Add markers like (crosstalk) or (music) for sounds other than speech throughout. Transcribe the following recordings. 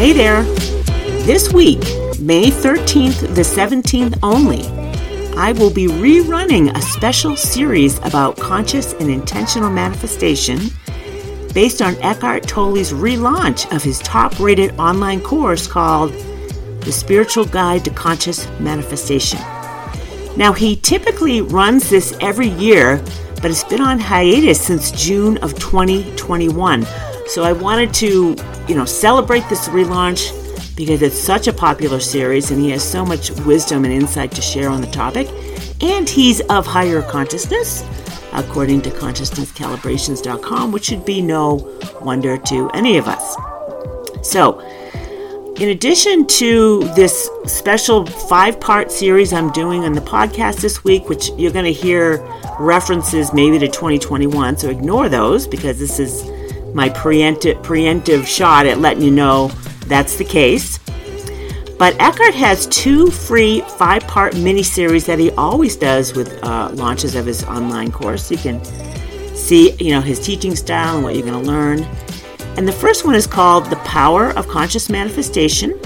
Hey there! This week, May 13th the 17th only, I will be rerunning a special series about conscious and intentional manifestation based on Eckhart Tolle's relaunch of his top rated online course called The Spiritual Guide to Conscious Manifestation. Now, he typically runs this every year, but it's been on hiatus since June of 2021. So I wanted to, you know, celebrate this relaunch because it's such a popular series and he has so much wisdom and insight to share on the topic. And he's of higher consciousness, according to consciousnesscalibrations.com, which should be no wonder to any of us. So, in addition to this special five part series I'm doing on the podcast this week, which you're going to hear references maybe to 2021, so ignore those because this is my preemptive, preemptive shot at letting you know that's the case. But Eckhart has two free five part mini series that he always does with uh, launches of his online course. You can see, you know, his teaching style and what you're going to learn. And the first one is called The Power of Conscious Manifestation.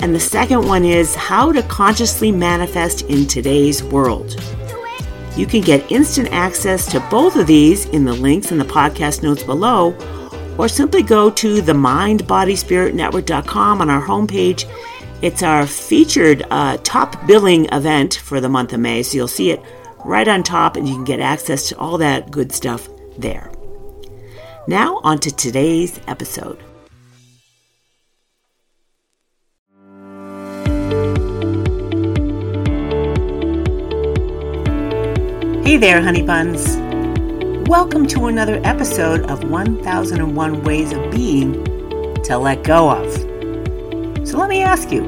And the second one is How to Consciously Manifest in Today's World. You can get instant access to both of these in the links in the podcast notes below, or simply go to the mindbodyspiritnetwork.com on our homepage. It's our featured uh, top billing event for the month of May, so you'll see it right on top and you can get access to all that good stuff there. Now, on to today's episode. Hey there, honey buns. Welcome to another episode of 1001 Ways of Being to Let Go of. So let me ask you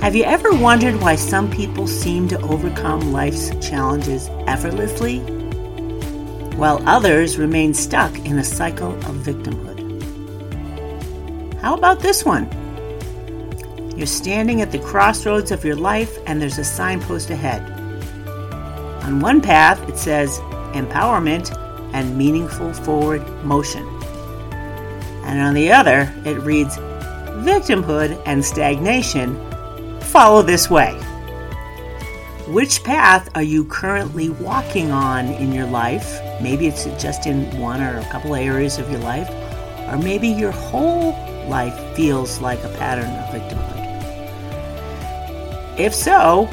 have you ever wondered why some people seem to overcome life's challenges effortlessly, while others remain stuck in a cycle of victimhood? How about this one? You're standing at the crossroads of your life and there's a signpost ahead. On one path, it says empowerment and meaningful forward motion. And on the other, it reads victimhood and stagnation. Follow this way. Which path are you currently walking on in your life? Maybe it's just in one or a couple areas of your life, or maybe your whole life feels like a pattern of victimhood. If so,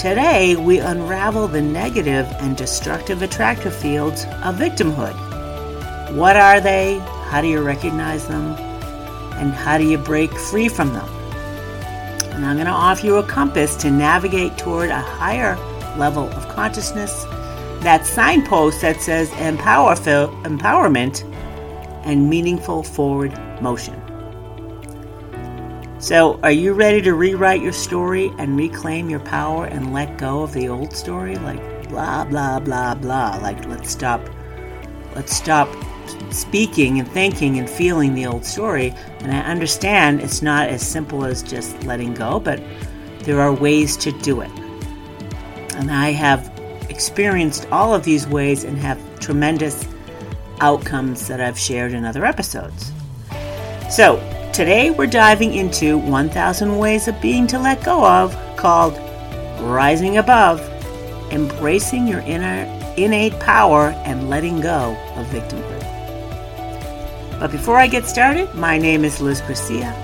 Today, we unravel the negative and destructive attractor fields of victimhood. What are they? How do you recognize them? And how do you break free from them? And I'm going to offer you a compass to navigate toward a higher level of consciousness. That signpost that says empower, empowerment and meaningful forward motion. So, are you ready to rewrite your story and reclaim your power and let go of the old story? Like blah blah blah blah. Like let's stop let's stop speaking and thinking and feeling the old story. And I understand it's not as simple as just letting go, but there are ways to do it. And I have experienced all of these ways and have tremendous outcomes that I've shared in other episodes. So, Today we're diving into 1000 Ways of Being to Let Go of called Rising Above, Embracing Your Inner Innate Power and Letting Go of Victimhood. But before I get started, my name is Liz Gracia.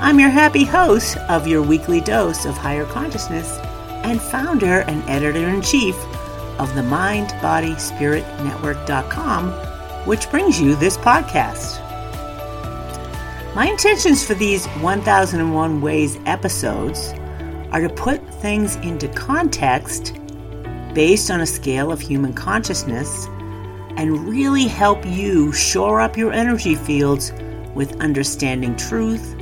I'm your happy host of your weekly dose of higher consciousness and founder and editor in chief of the Mind Body Spirit Network.com, which brings you this podcast. My intentions for these 1001 Ways episodes are to put things into context based on a scale of human consciousness and really help you shore up your energy fields with understanding truth,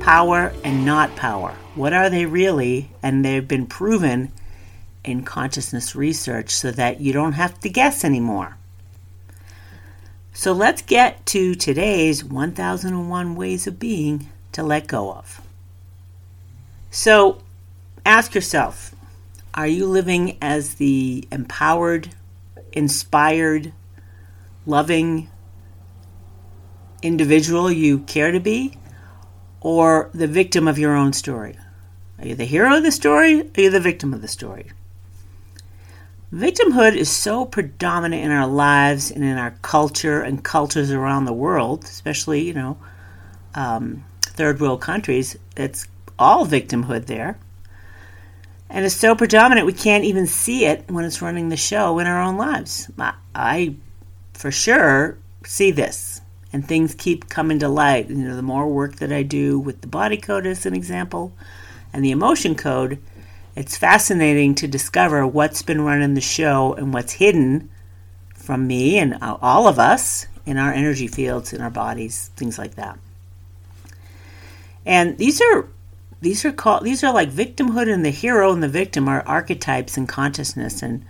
power, and not power. What are they really? And they've been proven in consciousness research so that you don't have to guess anymore. So let's get to today's 1001 Ways of Being to Let Go of. So ask yourself are you living as the empowered, inspired, loving individual you care to be? or the victim of your own story? Are you the hero of the story? Or are you the victim of the story? Victimhood is so predominant in our lives and in our culture and cultures around the world, especially, you know, um, third world countries. It's all victimhood there. And it's so predominant we can't even see it when it's running the show in our own lives. I, for sure, see this. And things keep coming to light. You know, the more work that I do with the body code, as an example, and the emotion code, it's fascinating to discover what's been running the show and what's hidden from me and all of us in our energy fields, in our bodies, things like that. And these are these are called these are like victimhood and the hero and the victim are archetypes in consciousness and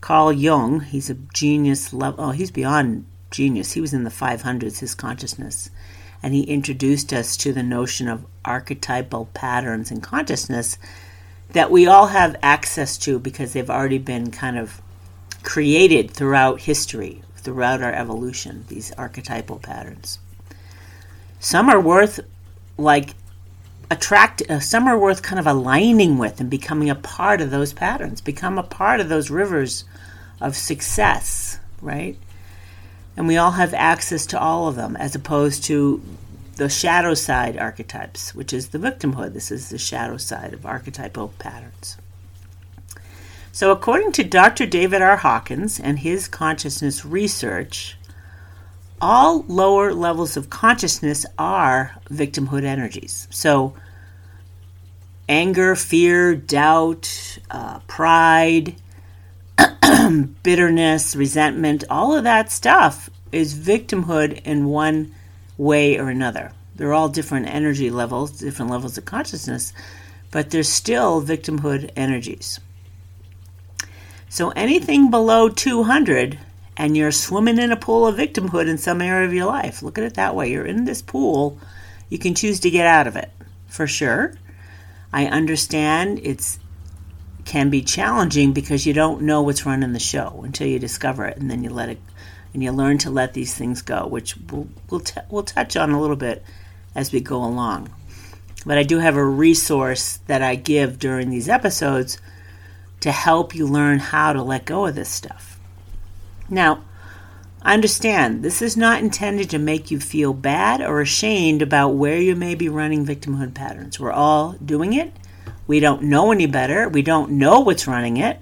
Carl Jung, he's a genius level oh, he's beyond genius. He was in the 500s his consciousness and he introduced us to the notion of archetypal patterns in consciousness that we all have access to because they've already been kind of created throughout history, throughout our evolution, these archetypal patterns. Some are worth like attract uh, some are worth kind of aligning with and becoming a part of those patterns become a part of those rivers of success right and we all have access to all of them as opposed to the shadow side archetypes which is the victimhood. This is the shadow side of archetypal patterns. So according to dr david r. Hawkins and his consciousness research all lower levels of consciousness are victimhood energies. So, anger, fear, doubt, uh, pride, (clears throat) bitterness, resentment, all of that stuff is victimhood in one way or another. They're all different energy levels, different levels of consciousness, but they're still victimhood energies. So anything below 200 and you're swimming in a pool of victimhood in some area of your life. Look at it that way. You're in this pool. You can choose to get out of it, for sure. I understand it's can be challenging because you don't know what's running the show until you discover it, and then you let it, and you learn to let these things go, which we'll we'll, t- we'll touch on a little bit as we go along. But I do have a resource that I give during these episodes to help you learn how to let go of this stuff. Now, I understand this is not intended to make you feel bad or ashamed about where you may be running victimhood patterns. We're all doing it. We don't know any better. We don't know what's running it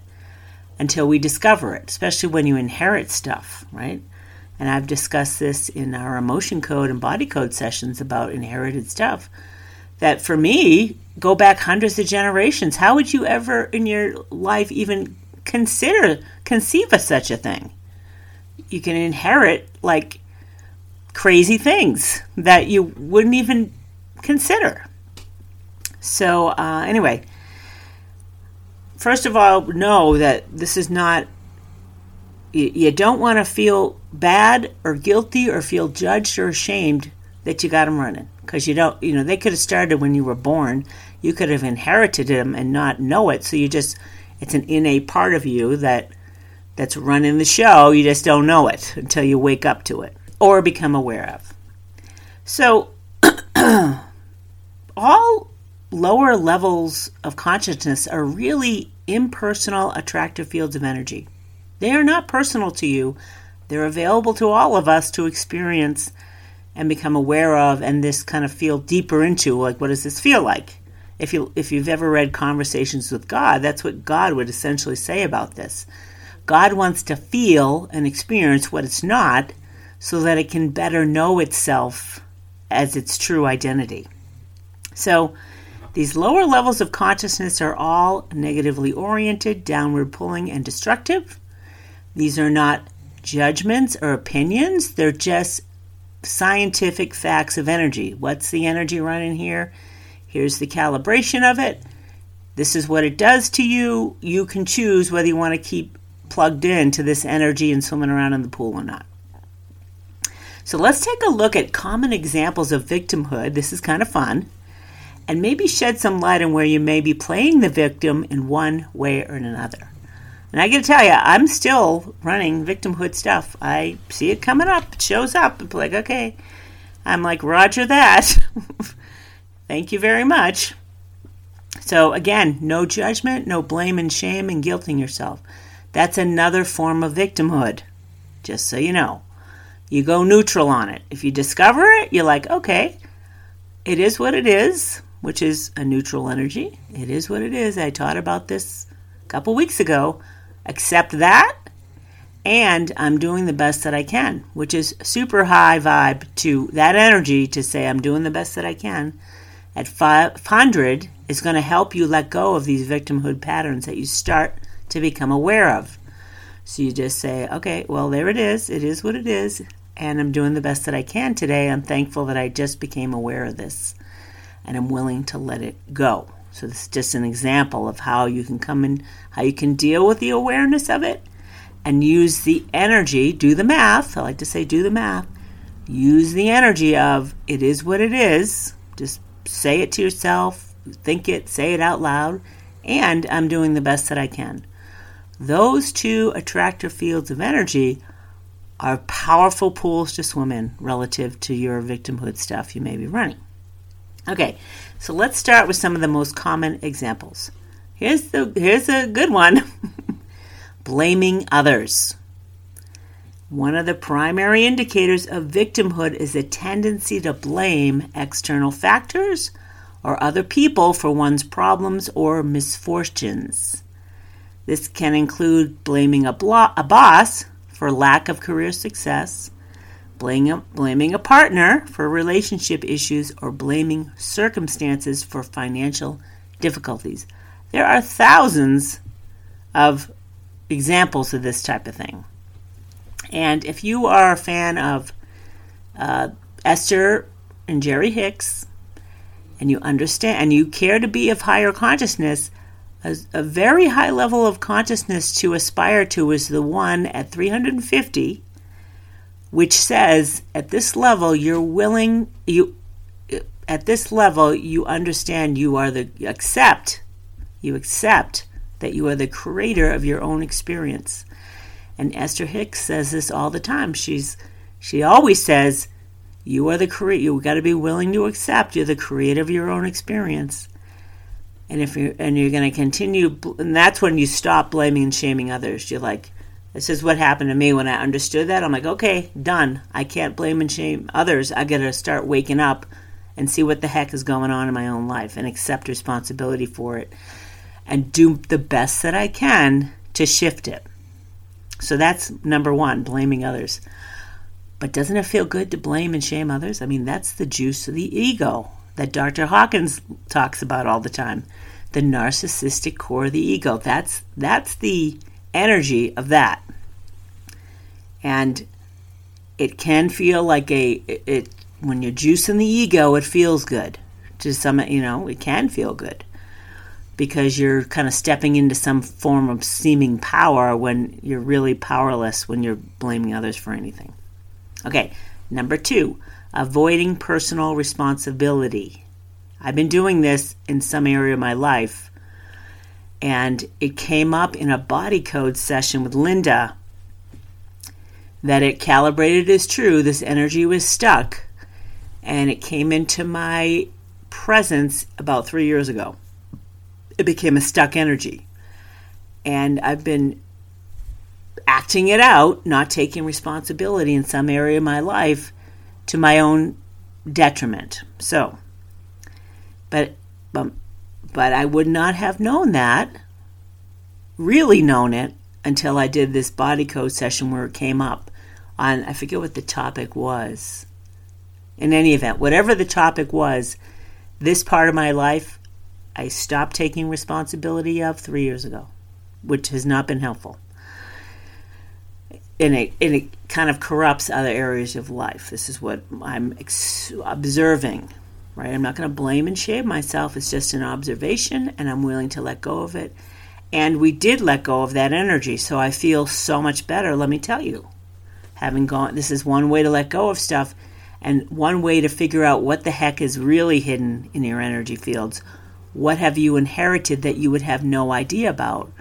until we discover it, especially when you inherit stuff, right? And I've discussed this in our emotion code and body code sessions about inherited stuff. That for me, go back hundreds of generations. How would you ever in your life even consider, conceive of such a thing? you can inherit like crazy things that you wouldn't even consider. So, uh, anyway, first of all, know that this is not, you, you don't want to feel bad or guilty or feel judged or ashamed that you got them running. Because you don't, you know, they could have started when you were born. You could have inherited them and not know it. So you just, it's an innate part of you that that's running the show. You just don't know it until you wake up to it or become aware of. So, (clears throat) all lower levels of consciousness are really impersonal, attractor fields of energy. They are not personal to you, they're available to all of us to experience and become aware of and this kind of feel deeper into like what does this feel like if you if you've ever read conversations with god that's what god would essentially say about this God wants to feel and experience what it's not so that it can better know itself as its true identity. So, these lower levels of consciousness are all negatively oriented, downward pulling, and destructive. These are not judgments or opinions, they're just scientific facts of energy. What's the energy running here? Here's the calibration of it. This is what it does to you. You can choose whether you want to keep plugged in to this energy and swimming around in the pool or not. So let's take a look at common examples of victimhood. This is kind of fun. And maybe shed some light on where you may be playing the victim in one way or another. And I got to tell you, I'm still running victimhood stuff. I see it coming up, it shows up. It's like, okay, I'm like, Roger that. (laughs) Thank you very much. So, again, no judgment, no blame and shame and guilting yourself. That's another form of victimhood, just so you know. You go neutral on it. If you discover it, you're like, okay, it is what it is, which is a neutral energy. It is what it is. I taught about this a couple weeks ago. Accept that, and I'm doing the best that I can, which is super high vibe to that energy to say I'm doing the best that I can. At 500 is going to help you let go of these victimhood patterns that you start to become aware of. So you just say, okay, well, there it is. It is what it is. And I'm doing the best that I can today. I'm thankful that I just became aware of this and I'm willing to let it go. So this is just an example of how you can come in, how you can deal with the awareness of it and use the energy, do the math. I like to say, do the math. Use the energy of it is what it is. Just say it to yourself, think it, say it out loud, and I'm doing the best that I can. Those two attractor fields of energy are powerful pools to swim in relative to your victimhood stuff you may be running. Okay, so let's start with some of the most common examples. Here's the here's a good one. (laughs) Blaming others. One of the primary indicators of victimhood is a tendency to blame external factors or other people for one's problems or misfortunes. This can include blaming a, blo- a boss for lack of career success, blaming a, blaming a partner for relationship issues, or blaming circumstances for financial difficulties. There are thousands of examples of this type of thing. And if you are a fan of uh, Esther and Jerry Hicks, and you understand and you care to be of higher consciousness, a, a very high level of consciousness to aspire to is the one at 350, which says at this level you're willing you at this level you understand you are the accept you accept that you are the creator of your own experience. And Esther Hicks says this all the time. She's she always says, "You are the creator. You got to be willing to accept you're the creator of your own experience." And if you and you're going to continue, and that's when you stop blaming and shaming others. You're like, "This is what happened to me when I understood that." I'm like, "Okay, done. I can't blame and shame others. I got to start waking up." And see what the heck is going on in my own life and accept responsibility for it and do the best that I can to shift it. So that's number one, blaming others. But doesn't it feel good to blame and shame others? I mean, that's the juice of the ego that Dr. Hawkins talks about all the time. The narcissistic core of the ego. That's that's the energy of that. And it can feel like a it, it when you're juicing the ego, it feels good. To some, you know, it can feel good because you're kind of stepping into some form of seeming power when you're really powerless when you're blaming others for anything. Okay, number two, avoiding personal responsibility. I've been doing this in some area of my life, and it came up in a body code session with Linda that it calibrated as true. This energy was stuck, and it came into my presence about three years ago it became a stuck energy. And I've been acting it out, not taking responsibility in some area of my life to my own detriment. So, but, but, but I would not have known that, really known it, until I did this body code session where it came up on, I forget what the topic was. In any event, whatever the topic was, this part of my life I stopped taking responsibility of three years ago, which has not been helpful. And it, and it kind of corrupts other areas of life. This is what I'm ex- observing, right? I'm not going to blame and shame myself. It's just an observation, and I'm willing to let go of it. And we did let go of that energy, so I feel so much better, let me tell you. Having gone, this is one way to let go of stuff, and one way to figure out what the heck is really hidden in your energy fields what have you inherited that you would have no idea about?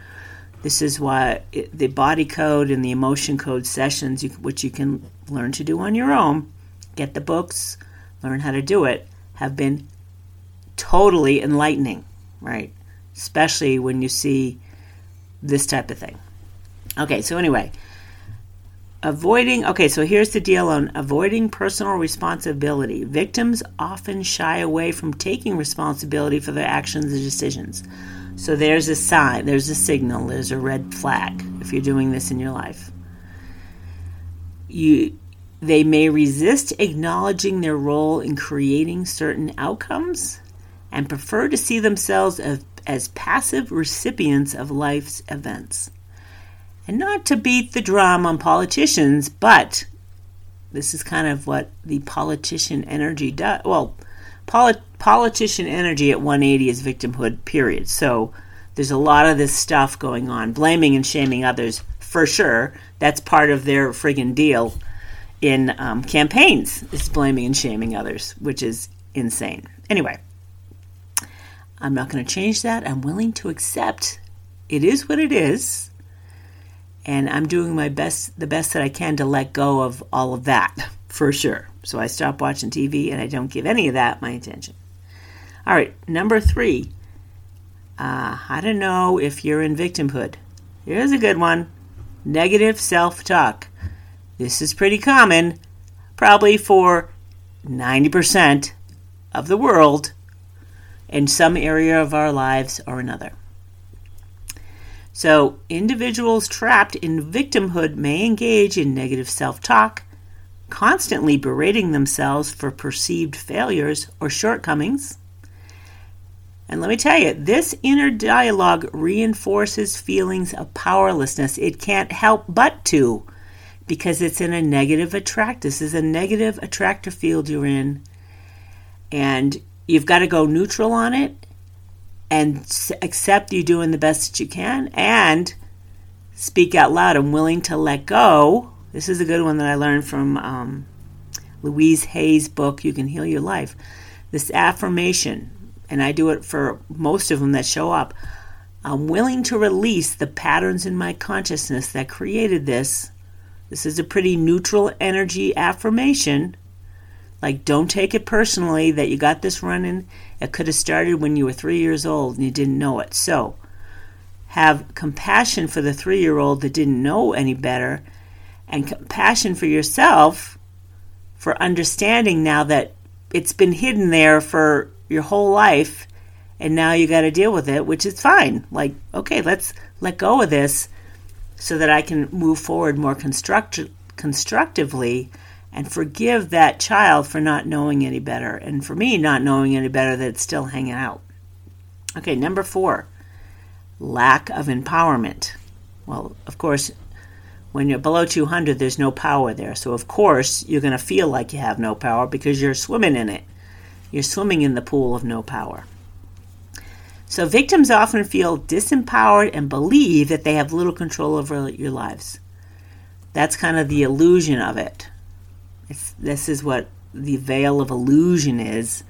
This is why the body code and the emotion code sessions, which you can learn to do on your own, get the books, learn how to do it, have been totally enlightening, right? Especially when you see this type of thing. Okay, so anyway, avoiding, okay, so here's the deal on avoiding personal responsibility. Victims often shy away from taking responsibility for their actions and decisions. So there's a sign, there's a signal, there's a red flag if you're doing this in your life. You they may resist acknowledging their role in creating certain outcomes and prefer to see themselves as, as passive recipients of life's events. And not to beat the drum on politicians, but this is kind of what the politician energy does. Well, polit- politician energy at 180 is victimhood, period. So there's a lot of this stuff going on, blaming and shaming others for sure. That's part of their friggin' deal in um, campaigns is blaming and shaming others, which is insane. Anyway, I'm not going to change that. I'm willing to accept it is what it is, and I'm doing my best, the best that I can to let go of all of that (laughs) for sure. So I stop watching TV and I don't give any of that my attention. All right, number three. Uh, I don't know if you're in victimhood. Here's a good one negative self talk. This is pretty common, probably for 90% of the world in some area of our lives or another. So, individuals trapped in victimhood may engage in negative self talk, constantly berating themselves for perceived failures or shortcomings. And let me tell you, this inner dialogue reinforces feelings of powerlessness. It can't help but to because it's in a negative attract. This is a negative attractor field you're in. And you've got to go neutral on it and accept you're doing the best that you can and speak out loud. I'm willing to let go. This is a good one that I learned from um, Louise Hay's book, You Can Heal Your Life. This affirmation, and I do it for most of them that show up. I'm willing to release the patterns in my consciousness that created this this is a pretty neutral energy affirmation. Like, don't take it personally that you got this running. It could have started when you were three years old and you didn't know it. So, have compassion for the three year old that didn't know any better, and compassion for yourself for understanding now that it's been hidden there for your whole life and now you got to deal with it, which is fine. Like, okay, let's let go of this so that I can move forward more construct- constructively and forgive that child for not knowing any better, and for me not knowing any better that it's still hanging out. Okay, number four, lack of empowerment. Well, of course, when you're below 200, there's no power there. So, of course, you're going to feel like you have no power because you're swimming in it. You're swimming in the pool of no power. So victims often feel disempowered and believe that they have little control over your lives. That's kind of the illusion of it. It's, this is what the veil of illusion is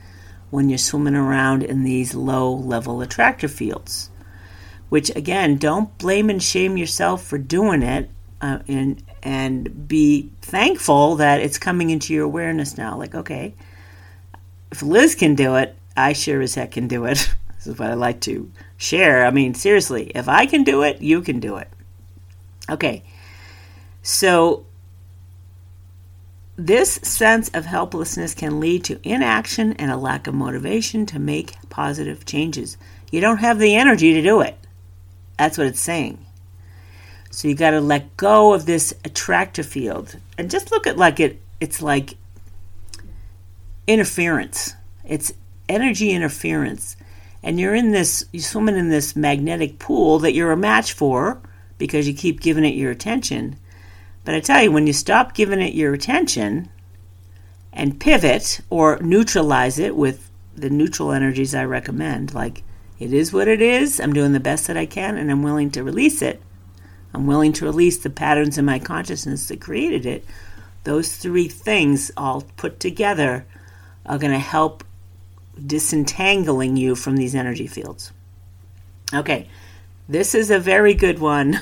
when you're swimming around in these low level attractor fields. Which again, don't blame and shame yourself for doing it, uh, and and be thankful that it's coming into your awareness now. Like, okay, if Liz can do it, I sure as heck can do it. (laughs) This is what I like to share. I mean, seriously, if I can do it, you can do it. Okay. So, this sense of helplessness can lead to inaction and a lack of motivation to make positive changes. You don't have the energy to do it. That's what it's saying. So you got to let go of this attractor field and just look at like it it's like interference. It's energy interference and you're in this, you're swimming in this magnetic pool that you're a match for because you keep giving it your attention. But I tell you, when you stop giving it your attention and pivot or neutralize it with the neutral energies I recommend, like it is what it is, I'm doing the best that I can, and I'm willing to release it. I'm willing to release the patterns in my consciousness that created it. Those three things all put together are going to help disentangling you from these energy fields. Okay, this is a very good one.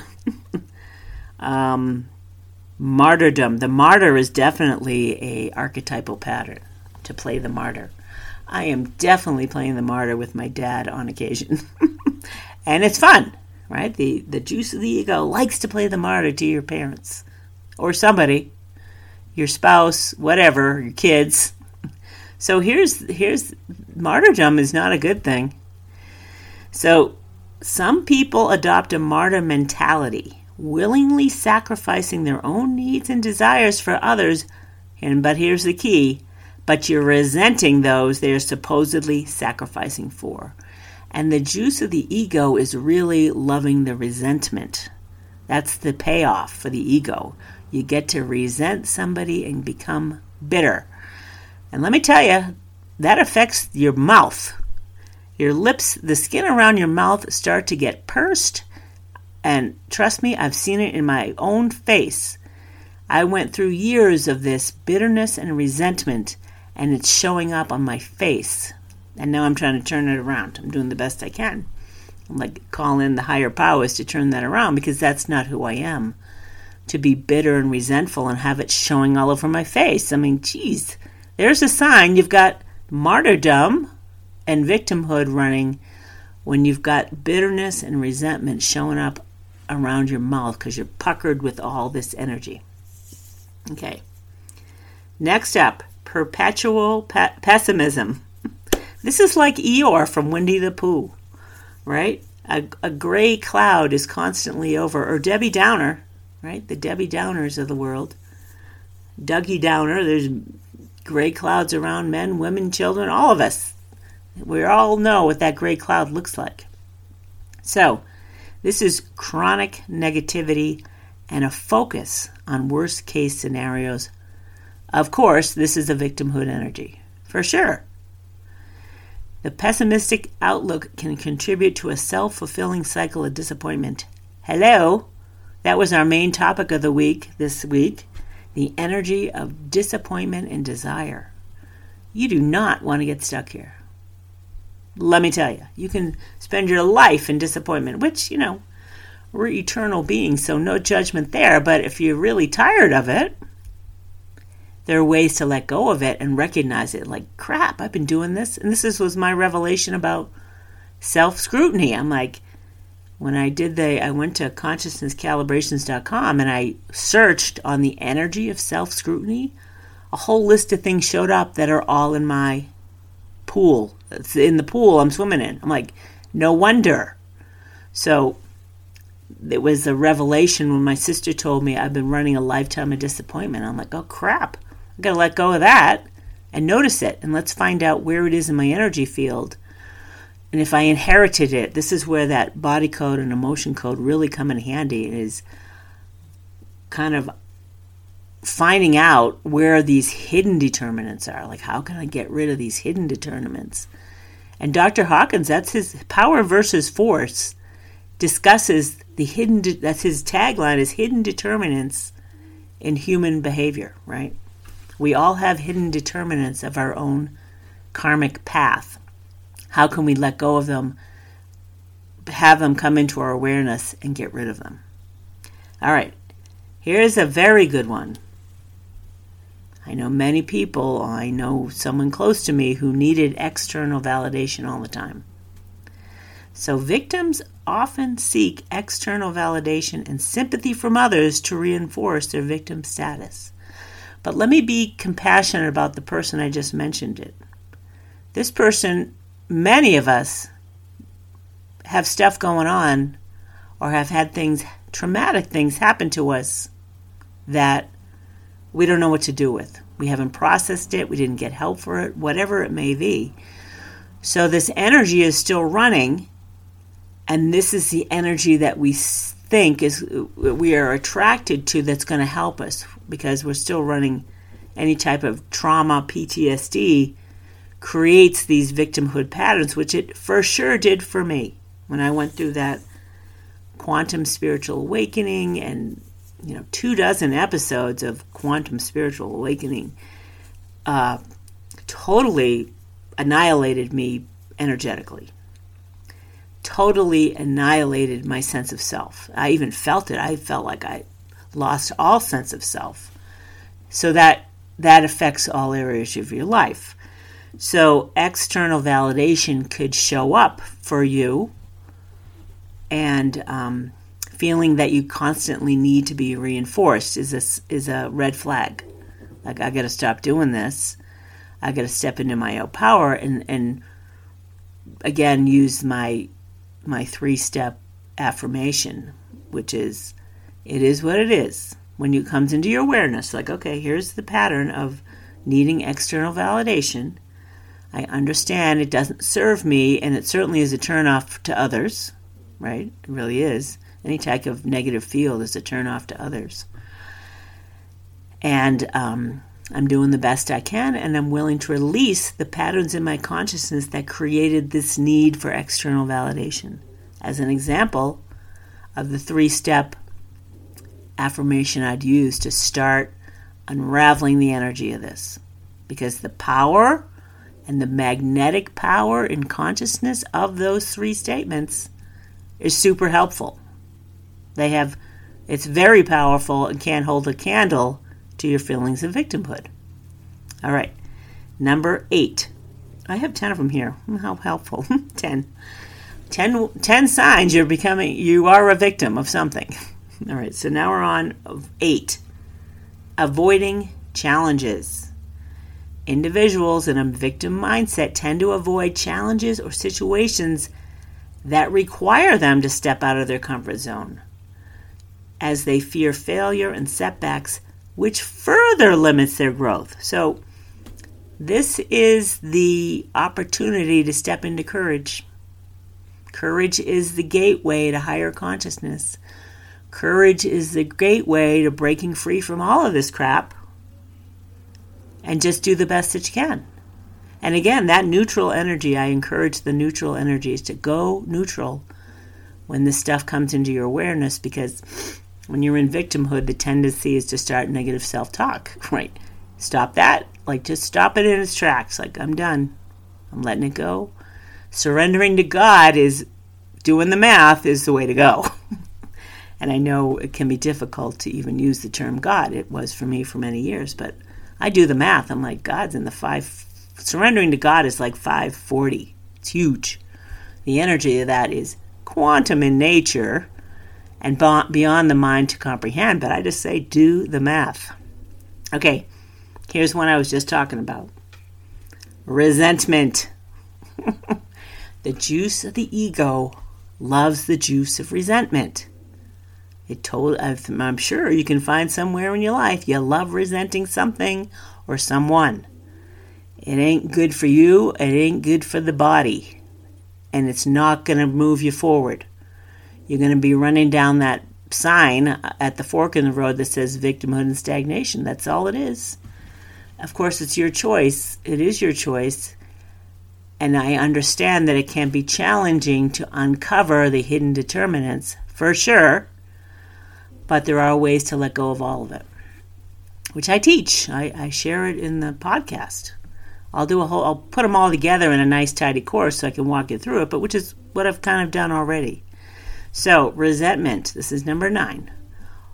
(laughs) um, martyrdom. The martyr is definitely a archetypal pattern to play the martyr. I am definitely playing the martyr with my dad on occasion. (laughs) and it's fun, right? The the juice of the ego likes to play the martyr to your parents or somebody, your spouse, whatever, your kids. So here's here's martyrdom is not a good thing. So some people adopt a martyr mentality, willingly sacrificing their own needs and desires for others. And but here's the key, but you're resenting those they're supposedly sacrificing for. And the juice of the ego is really loving the resentment. That's the payoff for the ego. You get to resent somebody and become bitter. And let me tell you, that affects your mouth. Your lips, the skin around your mouth start to get pursed. And trust me, I've seen it in my own face. I went through years of this bitterness and resentment, and it's showing up on my face. And now I'm trying to turn it around. I'm doing the best I can. I'm like calling in the higher powers to turn that around because that's not who I am. To be bitter and resentful and have it showing all over my face. I mean, geez, there's a sign you've got martyrdom and victimhood running when you've got bitterness and resentment showing up around your mouth because you're puckered with all this energy. Okay. Next up, perpetual pe- pessimism. (laughs) This is like Eeyore from Winnie the Pooh, right? A, a gray cloud is constantly over, or Debbie Downer, right? The Debbie Downers of the world. Dougie Downer, there's gray clouds around men, women, children, all of us. We all know what that gray cloud looks like. So, this is chronic negativity and a focus on worst case scenarios. Of course, this is a victimhood energy, for sure. The pessimistic outlook can contribute to a self fulfilling cycle of disappointment. Hello? That was our main topic of the week this week the energy of disappointment and desire. You do not want to get stuck here. Let me tell you, you can spend your life in disappointment, which, you know, we're eternal beings, so no judgment there. But if you're really tired of it, there are ways to let go of it and recognize it. Like, crap, I've been doing this. And this is, was my revelation about self scrutiny. I'm like, when I did the, I went to consciousnesscalibrations.com and I searched on the energy of self scrutiny. A whole list of things showed up that are all in my pool. It's in the pool I'm swimming in. I'm like, no wonder. So it was a revelation when my sister told me I've been running a lifetime of disappointment. I'm like, oh crap, I gotta let go of that and notice it and let's find out where it is in my energy field and if I inherited it, this is where that body code and emotion code really come in handy is kind of finding out where these hidden determinants are. Like, how can I get rid of these hidden determinants? And Dr. Hawkins, that's his power versus force, discusses the hidden, de- that's his tagline is hidden determinants in human behavior, right? We all have hidden determinants of our own karmic path. How can we let go of them, have them come into our awareness, and get rid of them? All right, here's a very good one. I know many people, I know someone close to me who needed external validation all the time. So, victims often seek external validation and sympathy from others to reinforce their victim status. But let me be compassionate about the person I just mentioned it. This person many of us have stuff going on or have had things, traumatic things happen to us that we don't know what to do with. We haven't processed it, we didn't get help for it, whatever it may be. So this energy is still running, and this is the energy that we think is we are attracted to that's going to help us because we're still running any type of trauma, PTSD creates these victimhood patterns, which it for sure did for me when I went through that quantum spiritual awakening and you know two dozen episodes of quantum spiritual awakening uh, totally annihilated me energetically. Totally annihilated my sense of self. I even felt it. I felt like i lost all sense of self. So that that affects all areas of your life So, external validation could show up for you and um, feeling that you constantly need to be reinforced is a, is a red flag. Like, I got to stop doing this. I got to step into my own power and, and again use my my three step affirmation, which is it is what it is. When it comes into your awareness, like, okay, here's the pattern of needing external validation. I understand it doesn't serve me, and it certainly is a turnoff to others, right? It really is. Any type of negative field is a turnoff to others. And um, I'm doing the best I can, and I'm willing to release the patterns in my consciousness that created this need for external validation. As an example of the three step affirmation I'd use to start unraveling the energy of this. Because the power and the magnetic power and consciousness of those three statements is super helpful. They have, it's very powerful and can't hold a candle to your feelings of victimhood. All right, number eight. I have 10 of them here. Hmm, how helpful. (laughs) 10. 10, 10 signs you're becoming, you are a victim of something. (laughs) All right, so now we're on eight. Avoiding challenges. Individuals in a victim mindset tend to avoid challenges or situations that require them to step out of their comfort zone as they fear failure and setbacks which further limits their growth. So, this is the opportunity to step into courage. Courage is the gateway to higher consciousness. Courage is the gateway to breaking free from all of this crap and just do the best that you can. And again, that neutral energy, I encourage the neutral energies to go neutral when this stuff comes into your awareness because when you're in victimhood, the tendency is to start negative self talk, (laughs) right? Stop that. Like, just stop it in its tracks. Like, I'm done. I'm letting it go. Surrendering to God is doing the math, is the way to go. (laughs) and I know it can be difficult to even use the term God. It was for me for many years, but I do the math. I'm like, God's in the five. Surrendering to God is like 540. It's huge. The energy of that is quantum in nature and beyond the mind to comprehend, but I just say do the math. Okay, here's one I was just talking about resentment. (laughs) the juice of the ego loves the juice of resentment. It told, I'm sure you can find somewhere in your life you love resenting something or someone. It ain't good for you, it ain't good for the body, and it's not going to move you forward. You're going to be running down that sign at the fork in the road that says victimhood and stagnation. That's all it is. Of course, it's your choice. It is your choice. And I understand that it can be challenging to uncover the hidden determinants, for sure. But there are ways to let go of all of it, which I teach. I, I share it in the podcast. I'll do a whole, I'll put them all together in a nice, tidy course so I can walk you through it, but which is what I've kind of done already. So, resentment, this is number nine.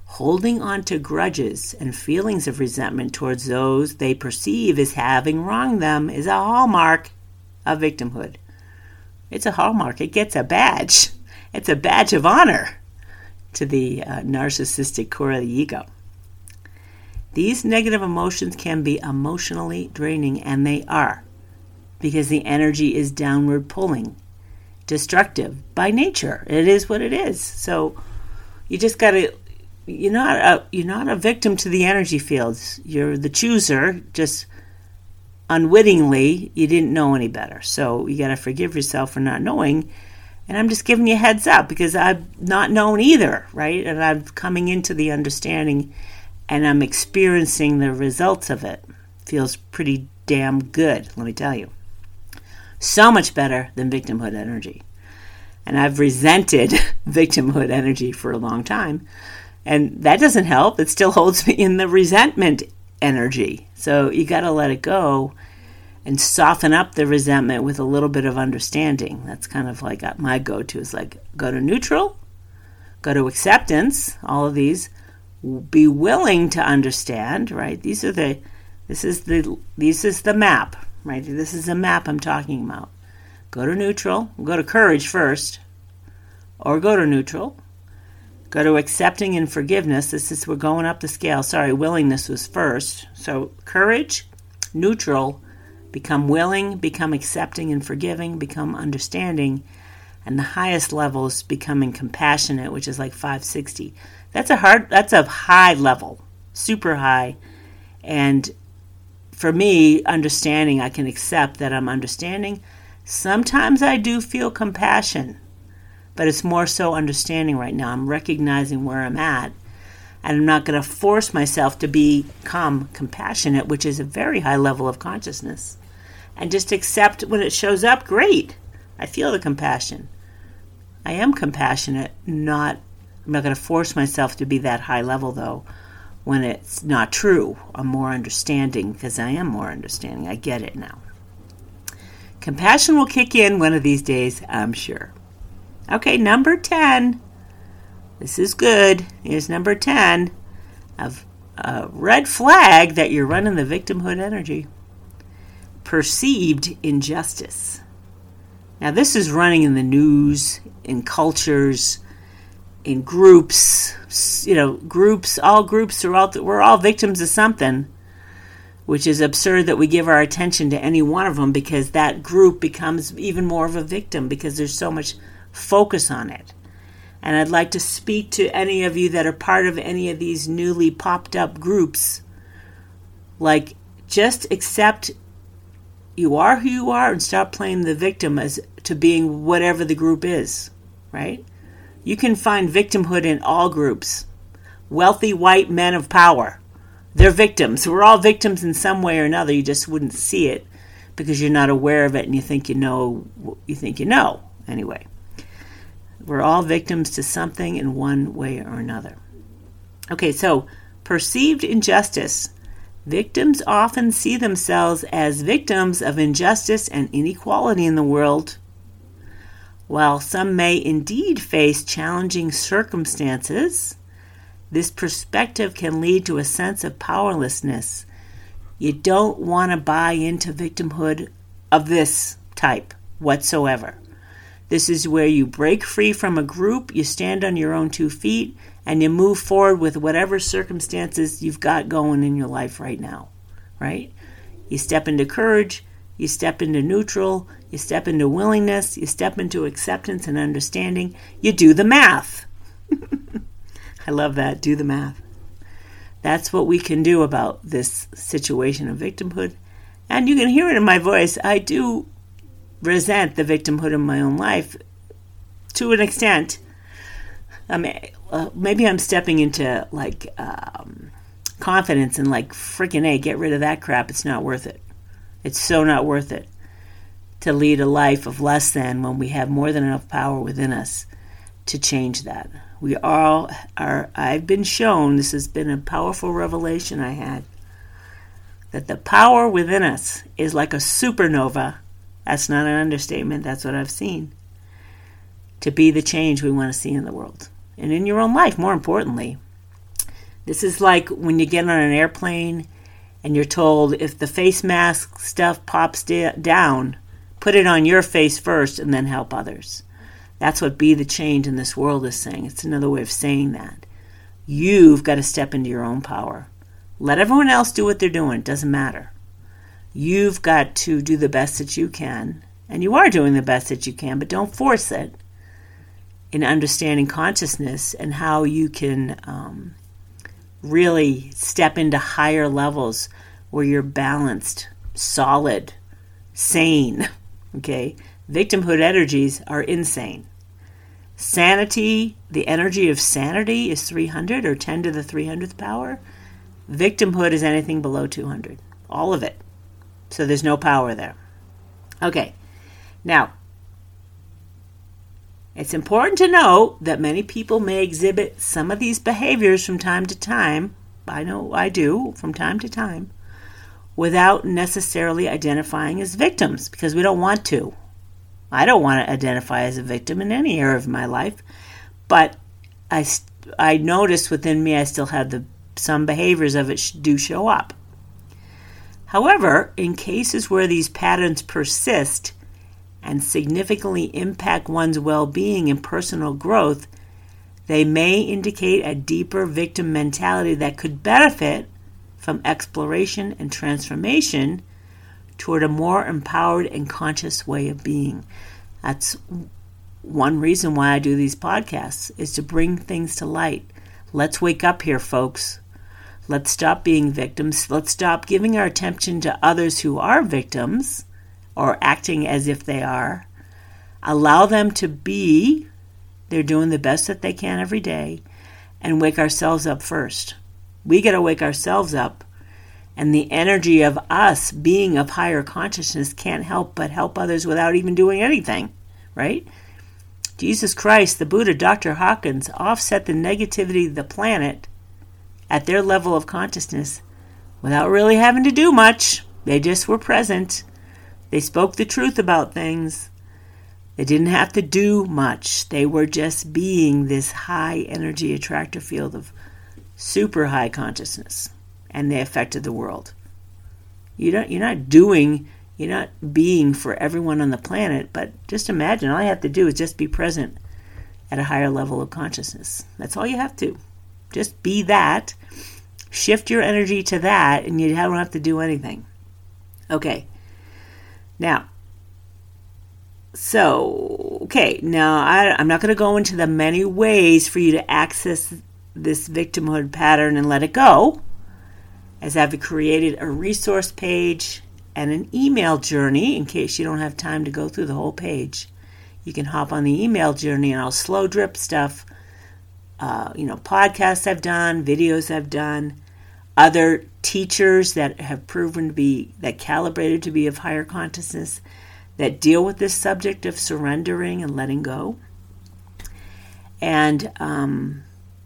Holding on to grudges and feelings of resentment towards those they perceive as having wronged them is a hallmark of victimhood. It's a hallmark, it gets a badge. It's a badge of honor to the uh, narcissistic core of the ego. These negative emotions can be emotionally draining, and they are, because the energy is downward pulling destructive by nature. It is what it is. So you just got to you're not a you're not a victim to the energy fields. You're the chooser just unwittingly you didn't know any better. So you got to forgive yourself for not knowing. And I'm just giving you heads up because I've not known either, right? And I'm coming into the understanding and I'm experiencing the results of it. Feels pretty damn good, let me tell you. So much better than victimhood energy. And I've resented (laughs) victimhood energy for a long time. And that doesn't help. It still holds me in the resentment energy. So you got to let it go and soften up the resentment with a little bit of understanding. That's kind of like my go to is like go to neutral, go to acceptance, all of these, be willing to understand, right? These are the this is the this is the map right? This is a map I'm talking about. Go to neutral, go to courage first, or go to neutral. Go to accepting and forgiveness. This is, we're going up the scale. Sorry, willingness was first. So courage, neutral, become willing, become accepting and forgiving, become understanding. And the highest level is becoming compassionate, which is like 560. That's a hard, that's a high level, super high. And for me, understanding, I can accept that I'm understanding. Sometimes I do feel compassion, but it's more so understanding right now. I'm recognizing where I'm at, and I'm not going to force myself to become compassionate, which is a very high level of consciousness. And just accept when it shows up, great. I feel the compassion. I am compassionate, not I'm not going to force myself to be that high level though when it's not true. I'm more understanding because I am more understanding. I get it now. Compassion will kick in one of these days, I'm sure. Okay, number 10. This is good. Here's number 10 of a red flag that you're running the victimhood energy. Perceived injustice. Now, this is running in the news, in cultures, in groups, you know, groups, all groups throughout the, we're all victims of something, which is absurd that we give our attention to any one of them because that group becomes even more of a victim because there's so much focus on it. And I'd like to speak to any of you that are part of any of these newly popped up groups. Like, just accept you are who you are and stop playing the victim as to being whatever the group is, right? You can find victimhood in all groups. Wealthy white men of power. They're victims. We're all victims in some way or another. You just wouldn't see it because you're not aware of it and you think you know you think you know anyway. We're all victims to something in one way or another. Okay, so perceived injustice. Victims often see themselves as victims of injustice and inequality in the world while some may indeed face challenging circumstances, this perspective can lead to a sense of powerlessness. You don't want to buy into victimhood of this type whatsoever. This is where you break free from a group, you stand on your own two feet, and you move forward with whatever circumstances you've got going in your life right now, right? You step into courage, you step into neutral, you step into willingness, you step into acceptance and understanding, you do the math. (laughs) I love that. Do the math. That's what we can do about this situation of victimhood. And you can hear it in my voice. I do resent the victimhood in my own life to an extent. I mean, uh, maybe I'm stepping into like um, confidence and like freaking a get rid of that crap. It's not worth it. It's so not worth it to lead a life of less than when we have more than enough power within us to change that. We all are, I've been shown, this has been a powerful revelation I had, that the power within us is like a supernova. That's not an understatement, that's what I've seen. To be the change we want to see in the world and in your own life, more importantly. This is like when you get on an airplane and you're told if the face mask stuff pops da- down, Put it on your face first and then help others. That's what Be the Change in this world is saying. It's another way of saying that. You've got to step into your own power. Let everyone else do what they're doing. It doesn't matter. You've got to do the best that you can. And you are doing the best that you can, but don't force it in understanding consciousness and how you can um, really step into higher levels where you're balanced, solid, sane. (laughs) Okay? Victimhood energies are insane. Sanity, the energy of sanity is 300 or 10 to the 300th power. Victimhood is anything below 200. All of it. So there's no power there. Okay. Now, it's important to note that many people may exhibit some of these behaviors from time to time. I know I do from time to time without necessarily identifying as victims because we don't want to. I don't want to identify as a victim in any area of my life, but I, I notice within me I still have the some behaviors of it do show up. However, in cases where these patterns persist and significantly impact one's well being and personal growth, they may indicate a deeper victim mentality that could benefit from exploration and transformation toward a more empowered and conscious way of being. That's one reason why I do these podcasts is to bring things to light. Let's wake up here, folks. Let's stop being victims. Let's stop giving our attention to others who are victims or acting as if they are. Allow them to be. They're doing the best that they can every day and wake ourselves up first. We got to wake ourselves up and the energy of us being of higher consciousness can't help but help others without even doing anything, right? Jesus Christ, the Buddha, Dr. Hawkins offset the negativity of the planet at their level of consciousness without really having to do much. They just were present. They spoke the truth about things. They didn't have to do much. They were just being this high energy attractor field of super high consciousness and they affected the world. You don't, you're not doing, you're not being for everyone on the planet, but just imagine all you have to do is just be present at a higher level of consciousness. That's all you have to. Just be that. Shift your energy to that, and you don't have to do anything. Okay. Now, so, okay, now I, I'm not going to go into the many ways for you to access this victimhood pattern and let it go as I've created a resource page and an email journey in case you don't have time to go through the whole page. You can hop on the email journey and I'll slow drip stuff. Uh, you know, podcasts I've done, videos I've done, other teachers that have proven to be, that calibrated to be of higher consciousness, that deal with this subject of surrendering and letting go. And um,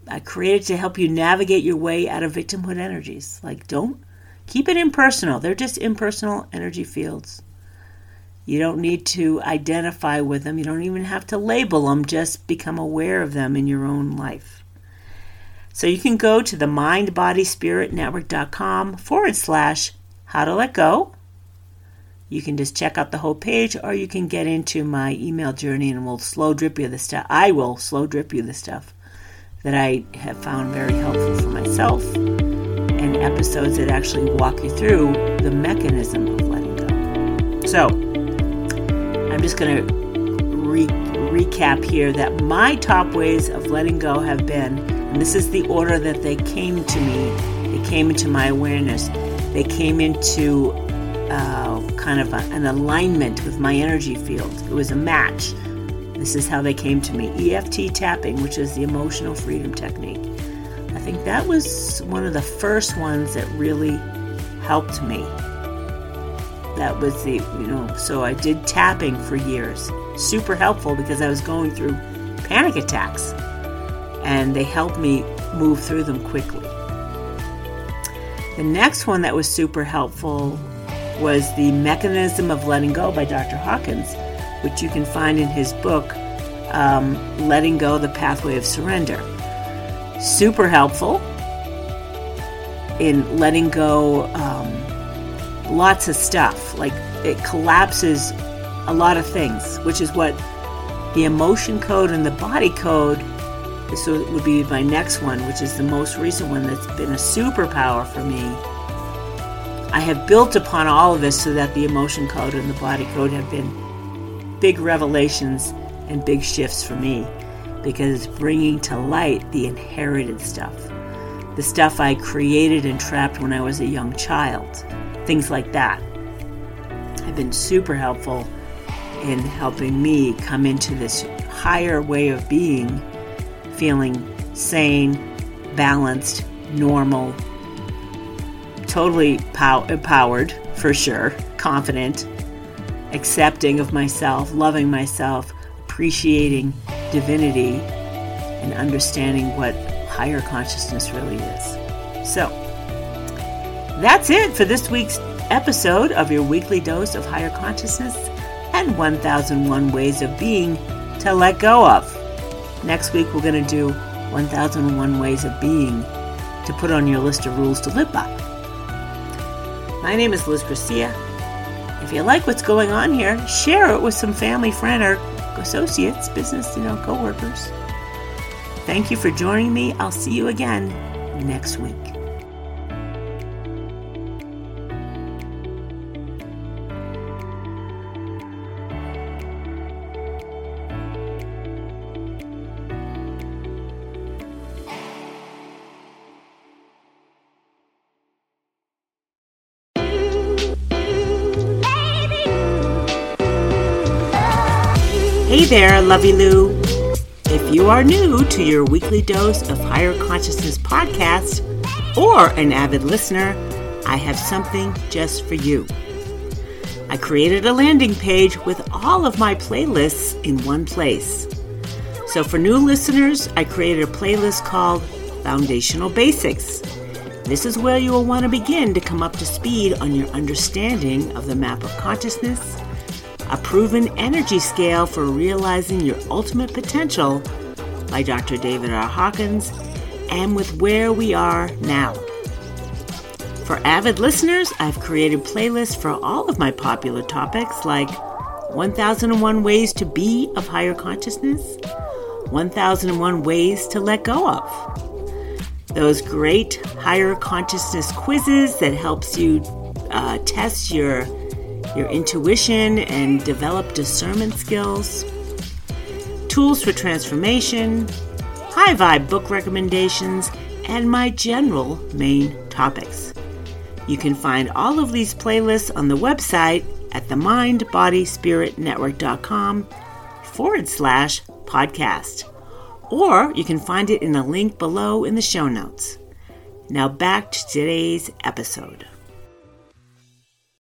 I created to help you navigate your way out of victimhood energies. Like, don't keep it impersonal. They're just impersonal energy fields. You don't need to identify with them. You don't even have to label them. Just become aware of them in your own life. So you can go to the mindbodyspiritnetwork.com forward slash how to let go. You can just check out the whole page, or you can get into my email journey and we'll slow drip you the stuff. I will slow drip you the stuff that I have found very helpful for myself, and episodes that actually walk you through the mechanism of letting go. So, I'm just going to re- recap here that my top ways of letting go have been, and this is the order that they came to me, they came into my awareness, they came into uh, kind of a, an alignment with my energy field. It was a match this is how they came to me EFT tapping, which is the emotional freedom technique. I think that was one of the first ones that really helped me. That was the, you know, so I did tapping for years. Super helpful because I was going through panic attacks and they helped me move through them quickly. The next one that was super helpful was The Mechanism of Letting Go by Dr. Hawkins which you can find in his book, um, Letting Go the Pathway of Surrender. Super helpful in letting go um, lots of stuff. Like it collapses a lot of things, which is what the emotion code and the body code. This would be my next one, which is the most recent one that's been a superpower for me. I have built upon all of this so that the emotion code and the body code have been big revelations and big shifts for me because it's bringing to light the inherited stuff. The stuff I created and trapped when I was a young child. Things like that have been super helpful in helping me come into this higher way of being, feeling sane, balanced, normal, totally pow- empowered for sure, confident, accepting of myself, loving myself, appreciating divinity, and understanding what higher consciousness really is. So, that's it for this week's episode of your weekly dose of higher consciousness and 1001 ways of being to let go of. Next week, we're going to do 1001 ways of being to put on your list of rules to live by. My name is Liz Gracia. If you like what's going on here, share it with some family, friend, or associates, business, you know, coworkers. Thank you for joining me. I'll see you again next week. Lovey Lou. If you are new to your weekly dose of Higher Consciousness podcast or an avid listener, I have something just for you. I created a landing page with all of my playlists in one place. So for new listeners, I created a playlist called Foundational Basics. This is where you will want to begin to come up to speed on your understanding of the map of consciousness a proven energy scale for realizing your ultimate potential by Dr. David R. Hawkins, and with where we are now. For avid listeners, I've created playlists for all of my popular topics like 1001 Ways to Be of Higher Consciousness, 1001 Ways to Let Go of. Those great higher consciousness quizzes that helps you uh, test your your intuition and develop discernment skills, tools for transformation, high vibe book recommendations, and my general main topics. You can find all of these playlists on the website at themindbodyspiritnetwork.com forward slash podcast. Or you can find it in a link below in the show notes. Now back to today's episode.